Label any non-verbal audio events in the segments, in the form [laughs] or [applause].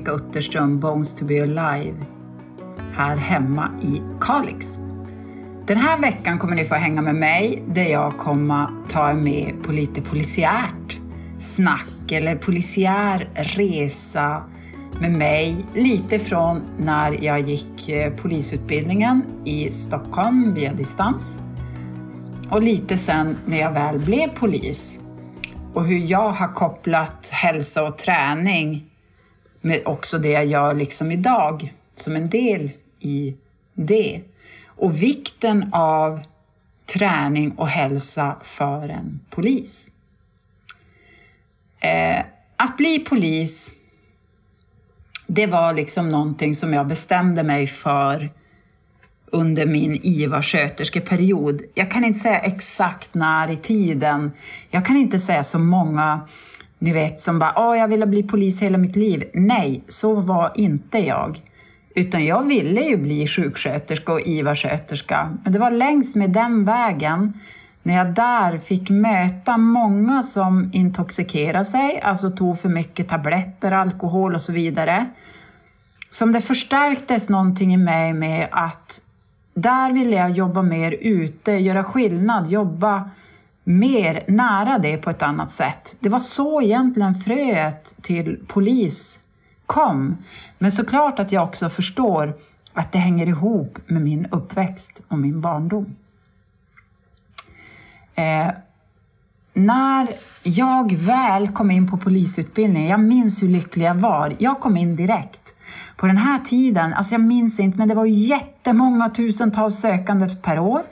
Annika Utterström, Bones to be alive, här hemma i Kalix. Den här veckan kommer ni få hänga med mig där jag kommer ta er med på lite polisiärt snack eller polisiär resa med mig. Lite från när jag gick eh, polisutbildningen i Stockholm via distans. Och lite sen när jag väl blev polis. Och hur jag har kopplat hälsa och träning med också det jag gör liksom idag som en del i det. Och vikten av träning och hälsa för en polis. Eh, att bli polis, det var liksom någonting som jag bestämde mig för under min IVA-sköterskeperiod. Jag kan inte säga exakt när i tiden. Jag kan inte säga så många, ni vet, som bara “Åh, jag ville bli polis hela mitt liv”. Nej, så var inte jag. Utan jag ville ju bli sjuksköterska och IVA-sköterska. Men det var längs med den vägen, när jag där fick möta många som intoxikerade sig, alltså tog för mycket tabletter, alkohol och så vidare, som det förstärktes någonting i mig med att där ville jag jobba mer ute, göra skillnad, jobba mer nära det på ett annat sätt. Det var så egentligen fröet till polis kom. Men såklart att jag också förstår att det hänger ihop med min uppväxt och min barndom. Eh, när jag väl kom in på polisutbildningen, jag minns hur lycklig jag var. Jag kom in direkt. På den här tiden, alltså jag minns inte, men det var jättemånga tusentals sökande per år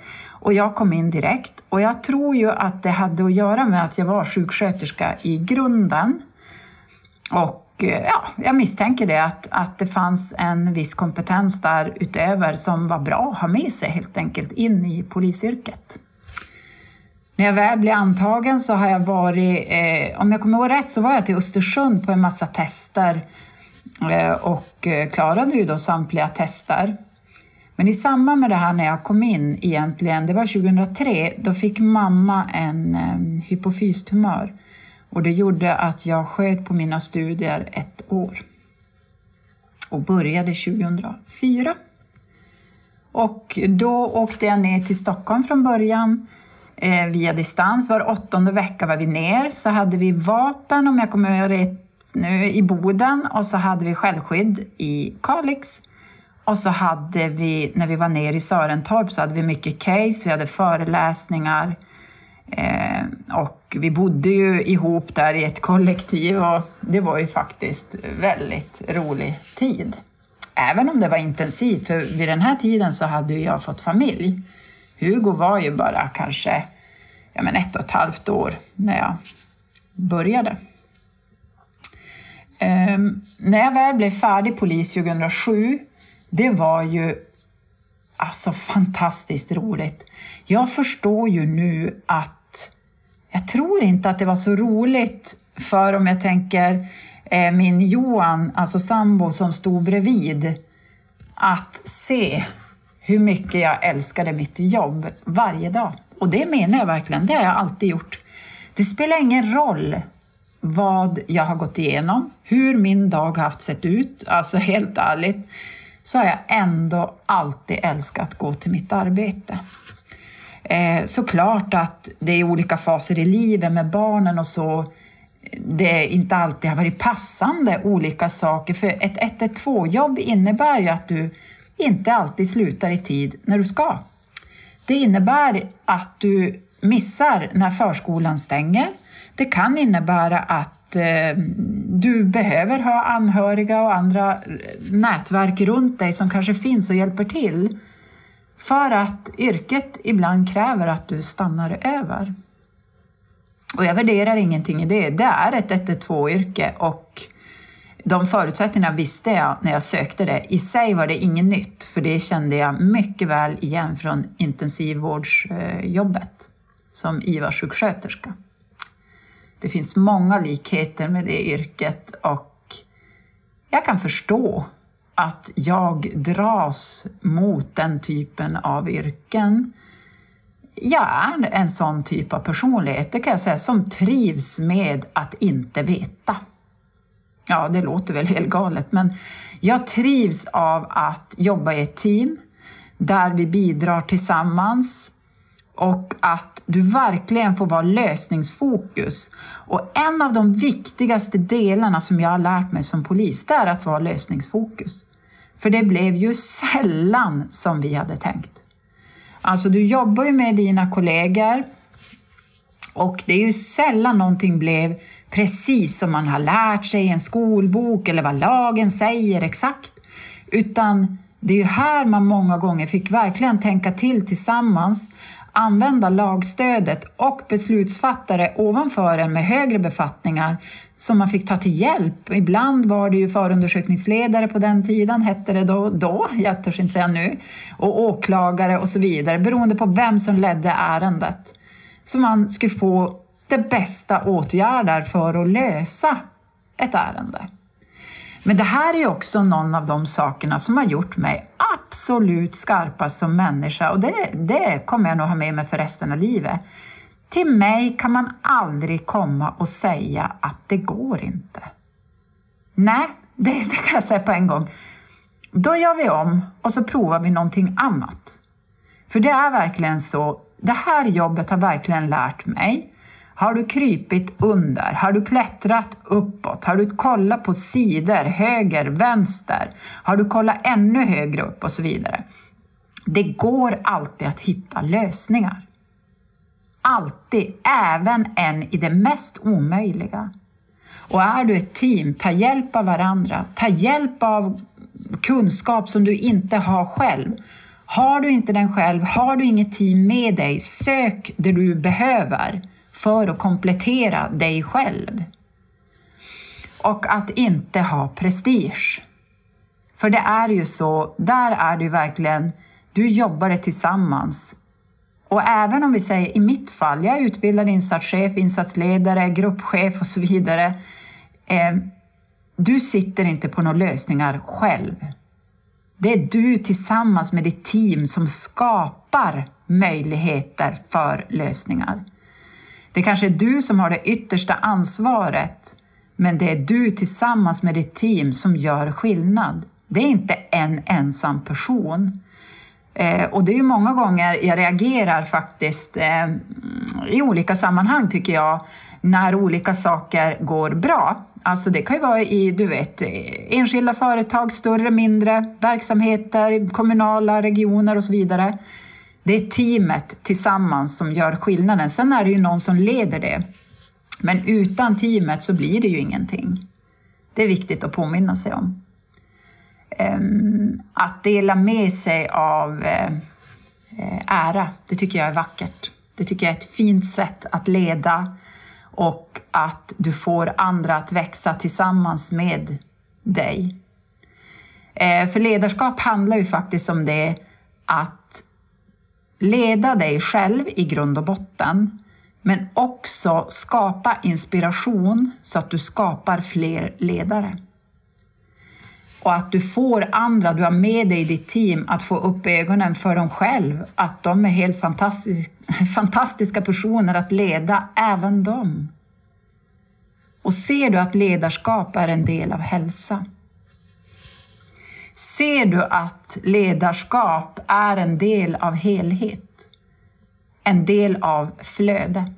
och jag kom in direkt. Och jag tror ju att det hade att göra med att jag var sjuksköterska i grunden. Och eh, ja, jag misstänker det, att, att det fanns en viss kompetens där utöver som var bra att ha med sig helt enkelt in i polisyrket. När jag väl blev antagen så har jag varit, eh, om jag kommer ihåg rätt, så var jag till Östersund på en massa tester eh, och eh, klarade ju då samtliga tester. Men i samband med det här när jag kom in egentligen, det var 2003, då fick mamma en eh, hypofystumör och det gjorde att jag sköt på mina studier ett år och började 2004. Och då åkte jag ner till Stockholm från början eh, via distans. Var åttonde vecka var vi ner. Så hade vi vapen, om jag kommer ihåg rätt nu, i Boden och så hade vi självskydd i Kalix. Och så hade vi, när vi var nere i Sörentorp, så hade vi mycket case, vi hade föreläsningar. Eh, och vi bodde ju ihop där i ett kollektiv och det var ju faktiskt väldigt rolig tid. Även om det var intensivt, för vid den här tiden så hade jag fått familj. Hugo var ju bara kanske ja, men ett och ett halvt år när jag började. Eh, när jag väl blev färdig polis 2007, det var ju alltså fantastiskt roligt. Jag förstår ju nu att jag tror inte att det var så roligt för om jag tänker eh, min Johan, alltså sambo som stod bredvid, att se hur mycket jag älskade mitt jobb varje dag. Och det menar jag verkligen, det har jag alltid gjort. Det spelar ingen roll vad jag har gått igenom, hur min dag har haft sett ut, alltså helt ärligt, så har jag ändå alltid älskat att gå till mitt arbete. Eh, såklart att det är olika faser i livet med barnen och så, det inte alltid har varit passande olika saker, för ett 112-jobb innebär ju att du inte alltid slutar i tid när du ska. Det innebär att du missar när förskolan stänger. Det kan innebära att eh, du behöver ha anhöriga och andra eh, nätverk runt dig som kanske finns och hjälper till. För att yrket ibland kräver att du stannar över. Och jag värderar ingenting i det. Det är ett 112-yrke och de förutsättningarna visste jag när jag sökte det. I sig var det inget nytt, för det kände jag mycket väl igen från intensivvårdsjobbet som IVA-sjuksköterska. Det finns många likheter med det yrket och jag kan förstå att jag dras mot den typen av yrken. Jag är en sån typ av personlighet, det kan jag säga, som trivs med att inte veta. Ja, det låter väl helt galet, men jag trivs av att jobba i ett team där vi bidrar tillsammans och att du verkligen får vara lösningsfokus. Och en av de viktigaste delarna som jag har lärt mig som polis, det är att vara lösningsfokus. För det blev ju sällan som vi hade tänkt. Alltså du jobbar ju med dina kollegor och det är ju sällan någonting blev precis som man har lärt sig i en skolbok eller vad lagen säger exakt. Utan det är ju här man många gånger fick verkligen tänka till tillsammans, använda lagstödet och beslutsfattare ovanför en med högre befattningar som man fick ta till hjälp. Ibland var det ju förundersökningsledare på den tiden, hette det då, då jag törs inte säga nu, och åklagare och så vidare, beroende på vem som ledde ärendet. Så man skulle få det bästa åtgärder för att lösa ett ärende. Men det här är också någon av de sakerna som har gjort mig absolut skarpast som människa och det, det kommer jag nog ha med mig för resten av livet. Till mig kan man aldrig komma och säga att det går inte. Nej, det, [laughs] det kan jag säga på en gång. Då gör vi om och så provar vi någonting annat. För det är verkligen så, det här jobbet har verkligen lärt mig har du krypit under? Har du klättrat uppåt? Har du kollat på sidor, höger, vänster? Har du kollat ännu högre upp och så vidare? Det går alltid att hitta lösningar. Alltid, även än i det mest omöjliga. Och är du ett team, ta hjälp av varandra. Ta hjälp av kunskap som du inte har själv. Har du inte den själv, har du inget team med dig, sök det du behöver för att komplettera dig själv. Och att inte ha prestige. För det är ju så, där är det verkligen, du jobbar tillsammans. Och även om vi säger i mitt fall, jag är utbildad insatschef, insatsledare, gruppchef och så vidare. Eh, du sitter inte på några lösningar själv. Det är du tillsammans med ditt team som skapar möjligheter för lösningar. Det kanske är du som har det yttersta ansvaret, men det är du tillsammans med ditt team som gör skillnad. Det är inte en ensam person. Eh, och det är ju många gånger jag reagerar faktiskt eh, mm, i olika sammanhang tycker jag, när olika saker går bra. Alltså det kan ju vara i du vet, enskilda företag, större, mindre verksamheter, kommunala regioner och så vidare. Det är teamet tillsammans som gör skillnaden. Sen är det ju någon som leder det. Men utan teamet så blir det ju ingenting. Det är viktigt att påminna sig om. Ehm, att dela med sig av eh, eh, ära, det tycker jag är vackert. Det tycker jag är ett fint sätt att leda och att du får andra att växa tillsammans med dig. Eh, för ledarskap handlar ju faktiskt om det att leda dig själv i grund och botten, men också skapa inspiration så att du skapar fler ledare. Och att du får andra du har med dig i ditt team att få upp ögonen för dem själv, att de är helt fantastisk, [laughs] fantastiska personer att leda, även dem. Och ser du att ledarskap är en del av hälsa, Ser du att ledarskap är en del av helhet? En del av flöde.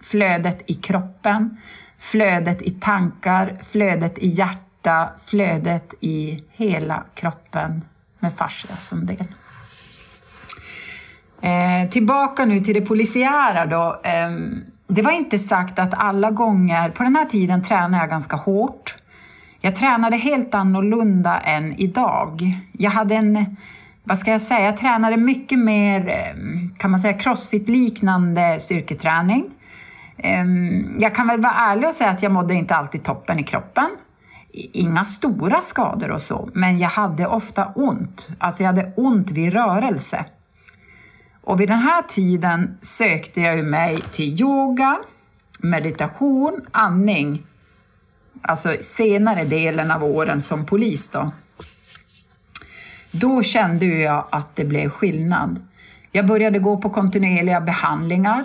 Flödet i kroppen, flödet i tankar, flödet i hjärta, flödet i hela kroppen med fascia som del. Eh, tillbaka nu till det polisiära då. Eh, det var inte sagt att alla gånger, på den här tiden tränade jag ganska hårt. Jag tränade helt annorlunda än idag. Jag hade en, vad ska jag säga, jag tränade mycket mer, ehm, kan man säga, crossfit-liknande styrketräning. Ehm, jag kan väl vara ärlig och säga att jag mådde inte alltid toppen i kroppen. Inga stora skador och så, men jag hade ofta ont. Alltså jag hade ont vid rörelse. Och vid den här tiden sökte jag mig till yoga, meditation, andning alltså senare delen av åren som polis då, då kände jag att det blev skillnad. Jag började gå på kontinuerliga behandlingar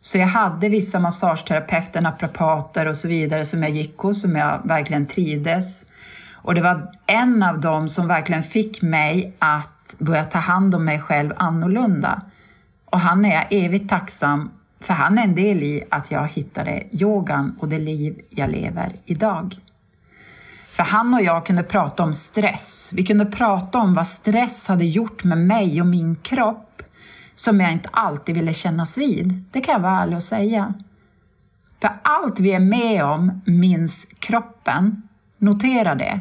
Så jag hade vissa massageterapeuter, naprapater och så vidare som jag gick hos, som jag verkligen trivdes. Och det var en av dem som verkligen fick mig att börja ta hand om mig själv annorlunda. Och han är jag evigt tacksam för han är en del i att jag hittade yogan och det liv jag lever idag. För han och jag kunde prata om stress. Vi kunde prata om vad stress hade gjort med mig och min kropp som jag inte alltid ville kännas vid. Det kan jag vara ärlig och säga. För allt vi är med om minns kroppen. Notera det.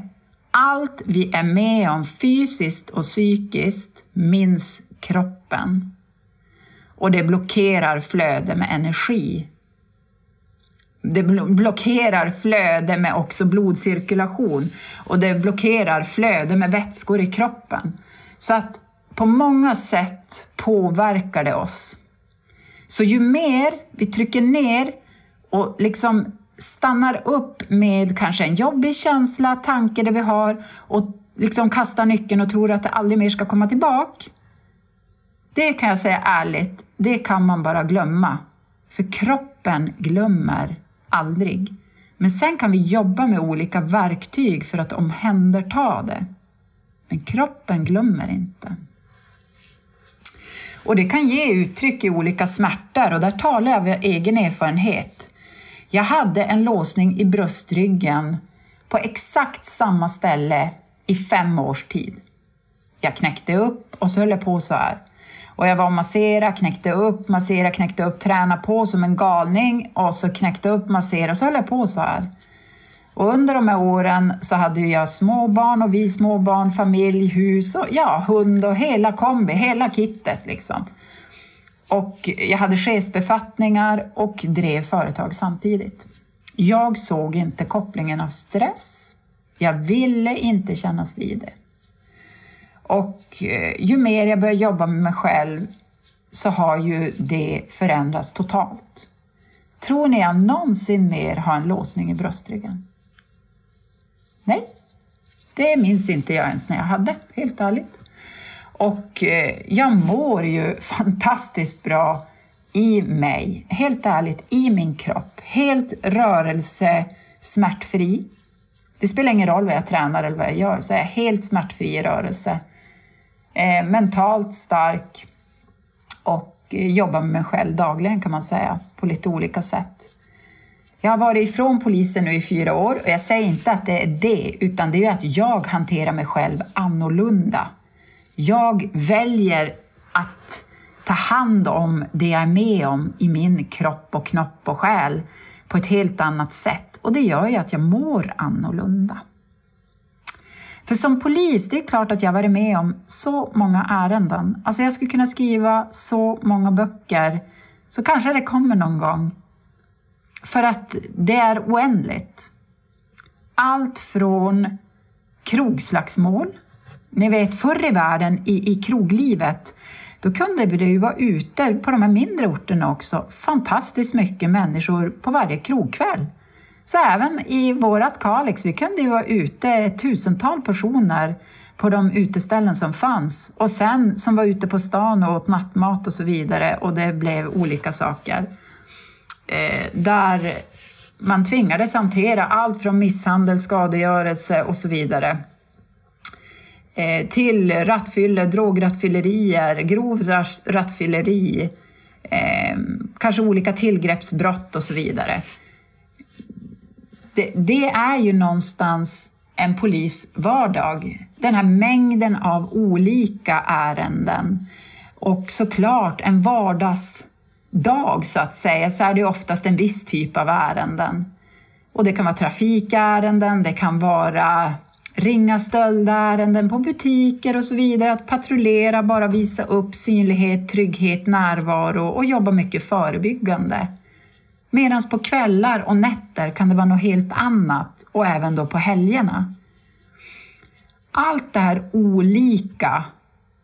Allt vi är med om fysiskt och psykiskt minns kroppen. Och det blockerar flöde med energi. Det blockerar flöde med också blodcirkulation och det blockerar flöde med vätskor i kroppen. Så att på många sätt påverkar det oss. Så ju mer vi trycker ner och liksom stannar upp med kanske en jobbig känsla, tanke det vi har och liksom kastar nyckeln och tror att det aldrig mer ska komma tillbaka. Det kan jag säga ärligt, det kan man bara glömma. För kroppen glömmer aldrig. Men sen kan vi jobba med olika verktyg för att omhänderta det. Men kroppen glömmer inte. Och det kan ge uttryck i olika smärtor och där talar jag av egen erfarenhet. Jag hade en låsning i bröstryggen på exakt samma ställe i fem års tid. Jag knäckte upp och så höll jag på så här. Och jag var och masserade, knäckte upp, masserade, knäckte upp, tränade på som en galning och så knäckte upp, massera, så höll jag på så här. Och under de här åren så hade jag småbarn och vi småbarn, familj, hus och ja, hund och hela kombi, hela kittet liksom. Och jag hade chefsbefattningar och drev företag samtidigt. Jag såg inte kopplingen av stress. Jag ville inte kännas vid det. Och eh, ju mer jag börjar jobba med mig själv så har ju det förändrats totalt. Tror ni jag någonsin mer har en låsning i bröstryggen? Nej, det minns inte jag ens när jag hade, helt ärligt. Och eh, jag mår ju [laughs] fantastiskt bra i mig, helt ärligt, i min kropp. Helt rörelse smärtfri. Det spelar ingen roll vad jag tränar eller vad jag gör, så är jag helt smärtfri i rörelse. Eh, mentalt stark och eh, jobbar med mig själv dagligen kan man säga, på lite olika sätt. Jag har varit ifrån polisen nu i fyra år och jag säger inte att det är det, utan det är att jag hanterar mig själv annorlunda. Jag väljer att ta hand om det jag är med om i min kropp och knopp och själ på ett helt annat sätt och det gör ju att jag mår annorlunda. För som polis, det är klart att jag varit med om så många ärenden. Alltså jag skulle kunna skriva så många böcker, så kanske det kommer någon gång. För att det är oändligt. Allt från krogslagsmål, ni vet förr i världen i, i kroglivet, då kunde vi ju vara ute på de här mindre orterna också, fantastiskt mycket människor på varje krogkväll. Så även i vårt Kalix, vi kunde ju vara ute tusental personer på de uteställen som fanns och sen som var ute på stan och åt nattmat och så vidare och det blev olika saker. Eh, där man tvingades hantera allt från misshandel, skadegörelse och så vidare eh, till rattfylle, drograttfyllerier, grov rattfylleri, eh, kanske olika tillgreppsbrott och så vidare det, det är ju någonstans en polis vardag. Den här mängden av olika ärenden. Och såklart en vardagsdag så att säga, så är det oftast en viss typ av ärenden. Och det kan vara trafikärenden, det kan vara ringa stöldärenden på butiker och så vidare. Att patrullera, bara visa upp synlighet, trygghet, närvaro och jobba mycket förebyggande. Medan på kvällar och nätter kan det vara något helt annat och även då på helgerna. Allt det här olika,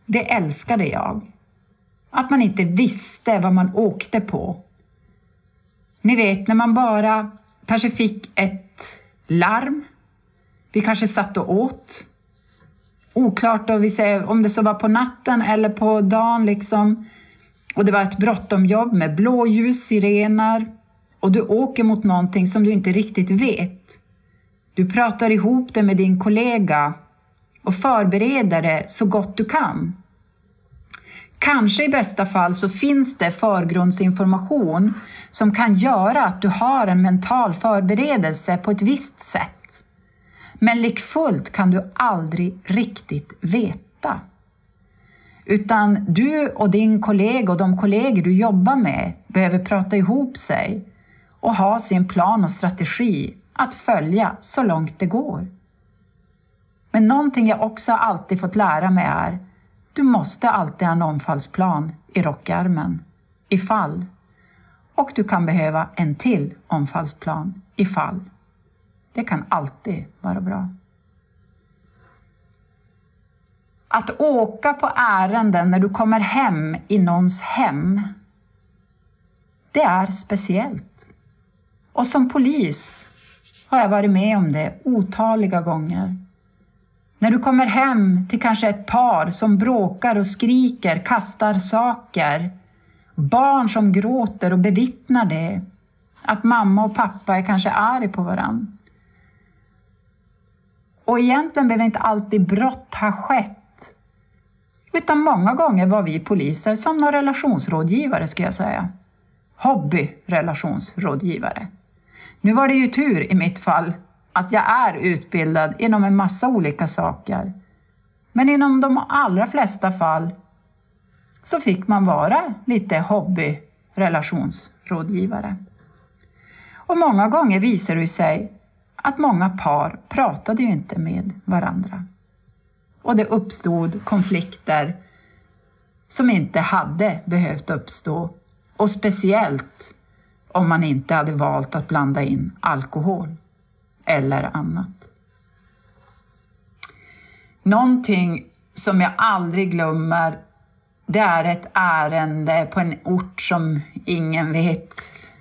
det älskade jag. Att man inte visste vad man åkte på. Ni vet när man bara kanske fick ett larm. Vi kanske satt och åt. Oklart om det så var på natten eller på dagen liksom och det var ett bråttomjobb med blåljus, sirener och du åker mot någonting som du inte riktigt vet. Du pratar ihop det med din kollega och förbereder det så gott du kan. Kanske i bästa fall så finns det förgrundsinformation som kan göra att du har en mental förberedelse på ett visst sätt. Men likfullt kan du aldrig riktigt veta. Utan du och din kollega och de kollegor du jobbar med behöver prata ihop sig och ha sin plan och strategi att följa så långt det går. Men någonting jag också alltid fått lära mig är du måste alltid ha en omfallsplan i rockärmen, ifall. Och du kan behöva en till omfallsplan, ifall. Det kan alltid vara bra. Att åka på ärenden när du kommer hem i någons hem, det är speciellt. Och som polis har jag varit med om det otaliga gånger. När du kommer hem till kanske ett par som bråkar och skriker, kastar saker, barn som gråter och bevittnar det, att mamma och pappa är kanske arg på varandra. Och egentligen behöver inte alltid brott ha skett, utan många gånger var vi poliser som några relationsrådgivare, skulle jag säga. Hobbyrelationsrådgivare. Nu var det ju tur i mitt fall att jag är utbildad inom en massa olika saker. Men inom de allra flesta fall så fick man vara lite hobbyrelationsrådgivare. Och många gånger visade det sig att många par pratade ju inte med varandra. Och det uppstod konflikter som inte hade behövt uppstå och speciellt om man inte hade valt att blanda in alkohol eller annat. Någonting som jag aldrig glömmer, det är ett ärende på en ort som ingen vet.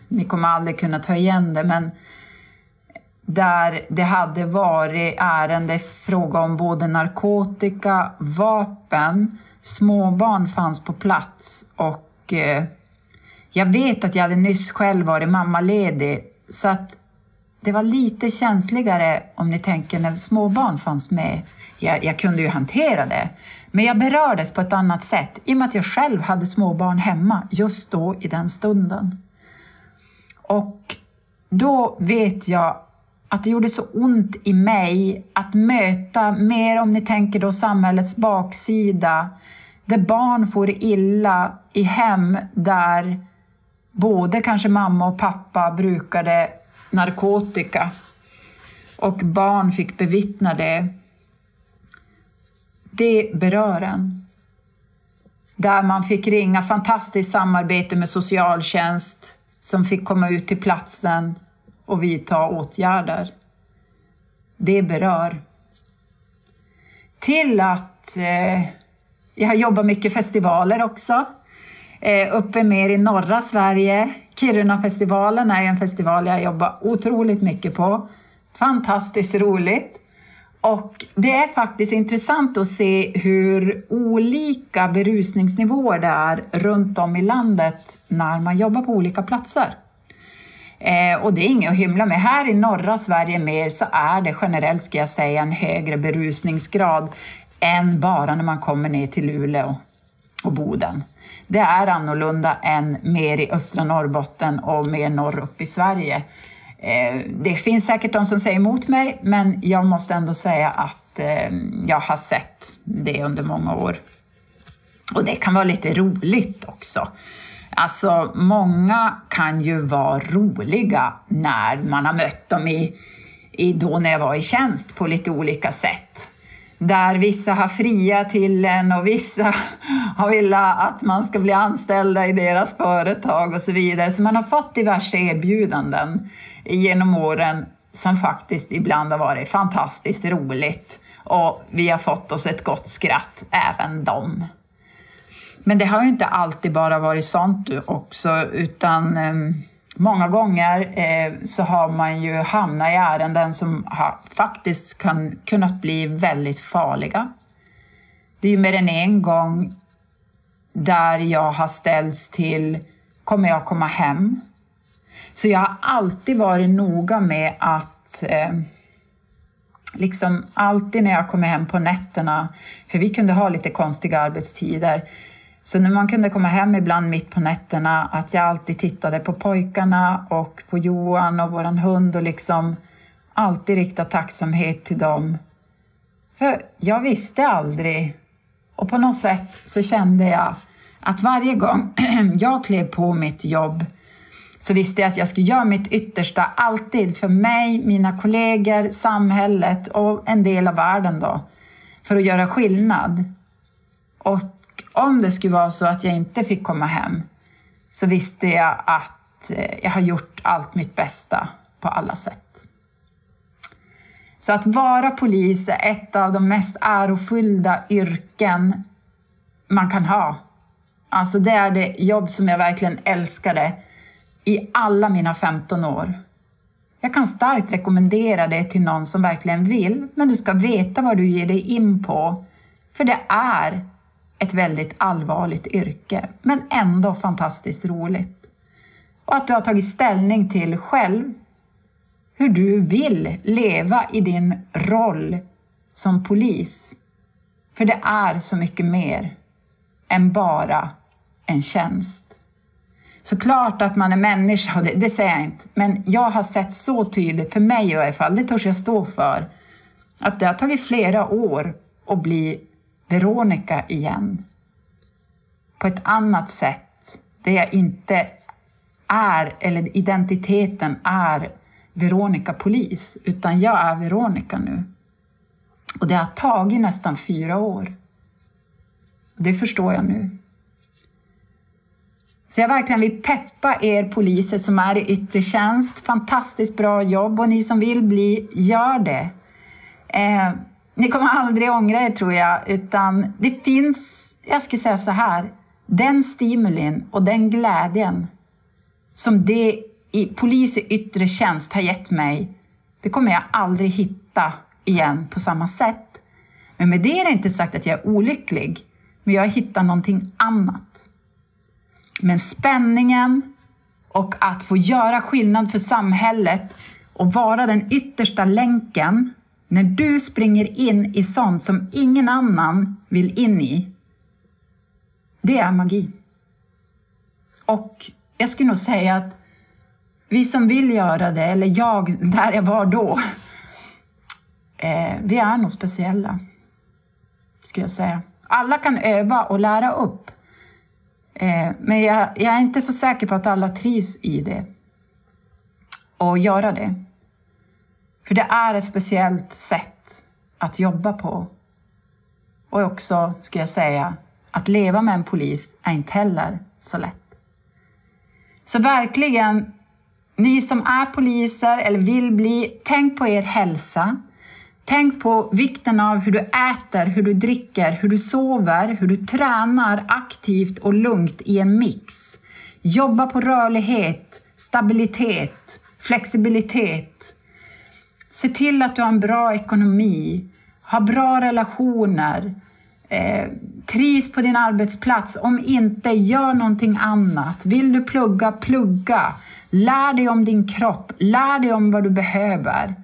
Ni kommer aldrig kunna ta igen det, men där det hade varit ärende fråga om både narkotika, vapen, småbarn fanns på plats och eh, jag vet att jag hade nyss själv varit mammaledig så att det var lite känsligare om ni tänker när småbarn fanns med. Jag, jag, kunde ju hantera det, men jag berördes på ett annat sätt i och med att jag själv hade småbarn hemma just då i den stunden. Och då vet jag att det gjorde så ont i mig att möta mer om ni tänker då samhällets baksida, där barn får illa i hem där både kanske mamma och pappa brukade narkotika och barn fick bevittna det. Det berör en. Där man fick ringa fantastiskt samarbete med socialtjänst som fick komma ut till platsen och vidta åtgärder. Det berör. Till att eh, jag jobbar mycket festivaler också. Eh, uppe mer i norra Sverige. Kirunafestivalen är en festival jag jobbar otroligt mycket på. Fantastiskt roligt. Och det är faktiskt intressant att se hur olika berusningsnivåer det är runt om i landet när man jobbar på olika platser. Eh, och det är inget att hymla med. Här i norra Sverige mer så är det generellt, ska jag säga, en högre berusningsgrad än bara när man kommer ner till Luleå och Boden. Det är annorlunda än mer i östra Norrbotten och mer norr upp i Sverige. Eh, det finns säkert de som säger emot mig, men jag måste ändå säga att eh, jag har sett det under många år. Och det kan vara lite roligt också. Alltså, många kan ju vara roliga när man har mött dem i, i då när jag var i tjänst på lite olika sätt där vissa har fria till en och vissa [laughs] har velat att man ska bli anställda i deras företag och så vidare. Så man har fått diverse erbjudanden genom åren som faktiskt ibland har varit fantastiskt roligt och vi har fått oss ett gott skratt, även dem. Men det har ju inte alltid bara varit sånt också, utan ehm, Många gånger eh, så har man ju hamnat i ärenden som har, faktiskt kan kunnat bli väldigt farliga. Det är ju mer än en gång där jag har ställts till, kommer jag komma hem? Så jag har alltid varit noga med att eh, liksom alltid när jag kommer hem på nätterna, för vi kunde ha lite konstiga arbetstider, så när man kunde komma hem ibland mitt på nätterna, att jag alltid tittade på pojkarna och på Johan och våran hund och liksom alltid rikta tacksamhet till dem. För jag visste aldrig och på något sätt så kände jag att varje gång [clears throat] jag klev på mitt jobb så visste jag att jag skulle göra mitt yttersta alltid för mig, mina kollegor, samhället och en del av världen då, för att göra skillnad. Och om det skulle vara så att jag inte fick komma hem så visste jag att eh, jag har gjort allt mitt bästa på alla sätt. Så att vara polis är ett av de mest ärofyllda yrken man kan ha. Alltså det är det jobb som jag verkligen älskade i alla mina 15 år. Jag kan starkt rekommendera det till någon som verkligen vill, men du ska veta vad du ger dig in på. För det är ett väldigt allvarligt yrke, men ändå fantastiskt roligt. Och att du har tagit ställning till själv hur du vill leva i din roll som polis. För det är så mycket mer än bara en tjänst. Såklart att man är människa, det, det säger jag inte, men jag har sett så tydligt, för mig i alla fall, det törs jag stå för, att det har tagit flera år att bli Veronica igen. På ett annat sätt, där jag inte är, eller identiteten är Veronica Polis, utan jag är Veronica nu. Och det har tagit nästan fyra år. Det förstår jag nu. Så jag verkligen vill peppa er poliser som är i yttre tjänst. Fantastiskt bra jobb och ni som vill bli, gör det. Eh, ni kommer aldrig ångra er tror jag, utan det finns, jag skulle säga så här, den stimulin och den glädjen som det i polis i yttre tjänst har gett mig, det kommer jag aldrig hitta igen på samma sätt. Men med det är det inte sagt att jag är olycklig, men jag har hittat någonting annat. Men spänningen och att få göra skillnad för samhället och vara den yttersta länken när du springer in i sånt som ingen annan vill in i. Det är magi. Och jag skulle nog säga att vi som vill göra det, eller jag [laughs] där jag var då, eh, vi är nog speciella. Skulle jag säga. Alla kan öva och lära upp. Eh, men jag, jag, är inte så säker på att alla trivs i det. Och göra det. För det är ett speciellt sätt att jobba på. Och också, skulle jag säga, att leva med en polis är inte heller så lätt. Så verkligen, ni som är poliser eller vill bli, tänk på er hälsa. Tänk på vikten av hur du äter, hur du dricker, hur du sover, hur du tränar aktivt och lugnt i en mix. Jobba på rörlighet, stabilitet, flexibilitet. Se till att du har en bra ekonomi, ha bra relationer, eh, trivs på din arbetsplats. Om inte, gör någonting annat. Vill du plugga, plugga. Lär dig om din kropp, lär dig om vad du behöver.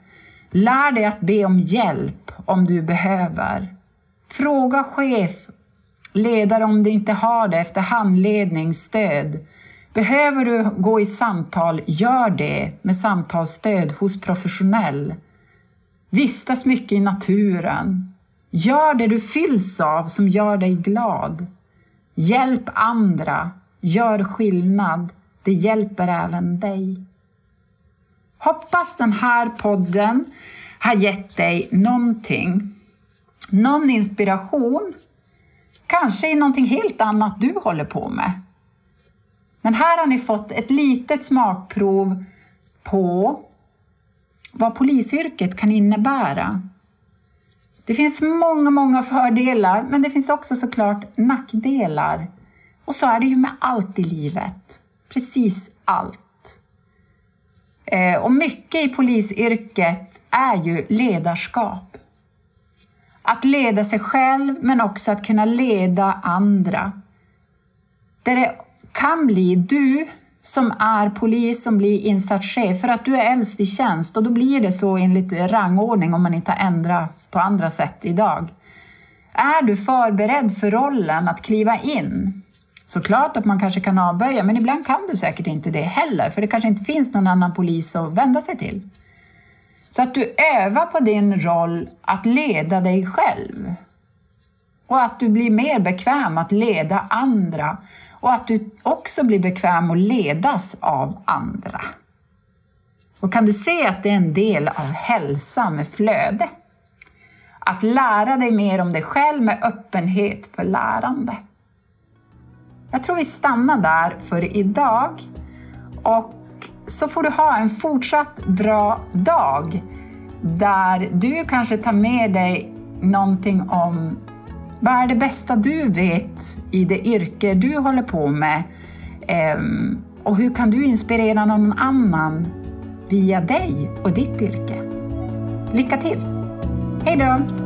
Lär dig att be om hjälp om du behöver. Fråga chef, ledare om du inte har det efter handledning, stöd. Behöver du gå i samtal, gör det med samtalsstöd hos professionell. Vistas mycket i naturen. Gör det du fylls av som gör dig glad. Hjälp andra. Gör skillnad. Det hjälper även dig. Hoppas den här podden har gett dig någonting. Någon inspiration. Kanske i någonting helt annat du håller på med. Men här har ni fått ett litet smakprov på vad polisyrket kan innebära. Det finns många, många fördelar, men det finns också såklart nackdelar. Och så är det ju med allt i livet. Precis allt. Eh, och mycket i polisyrket är ju ledarskap. Att leda sig själv, men också att kunna leda andra. där det kan bli du som är polis som blir insatschef för att du är äldst i tjänst och då blir det så enligt rangordning om man inte ändrat på andra sätt idag. Är du förberedd för rollen att kliva in? Såklart att man kanske kan avböja, men ibland kan du säkert inte det heller, för det kanske inte finns någon annan polis att vända sig till. Så att du övar på din roll att leda dig själv. Och att du blir mer bekväm att leda andra och att du också blir bekväm att ledas av andra. Och kan du se att det är en del av hälsa med flöde? Att lära dig mer om dig själv med öppenhet för lärande. Jag tror vi stannar där för idag och så får du ha en fortsatt bra dag där du kanske tar med dig någonting om vad är det bästa du vet i det yrke du håller på med? Ehm, och hur kan du inspirera någon annan via dig och ditt yrke? Lycka till! Hej då!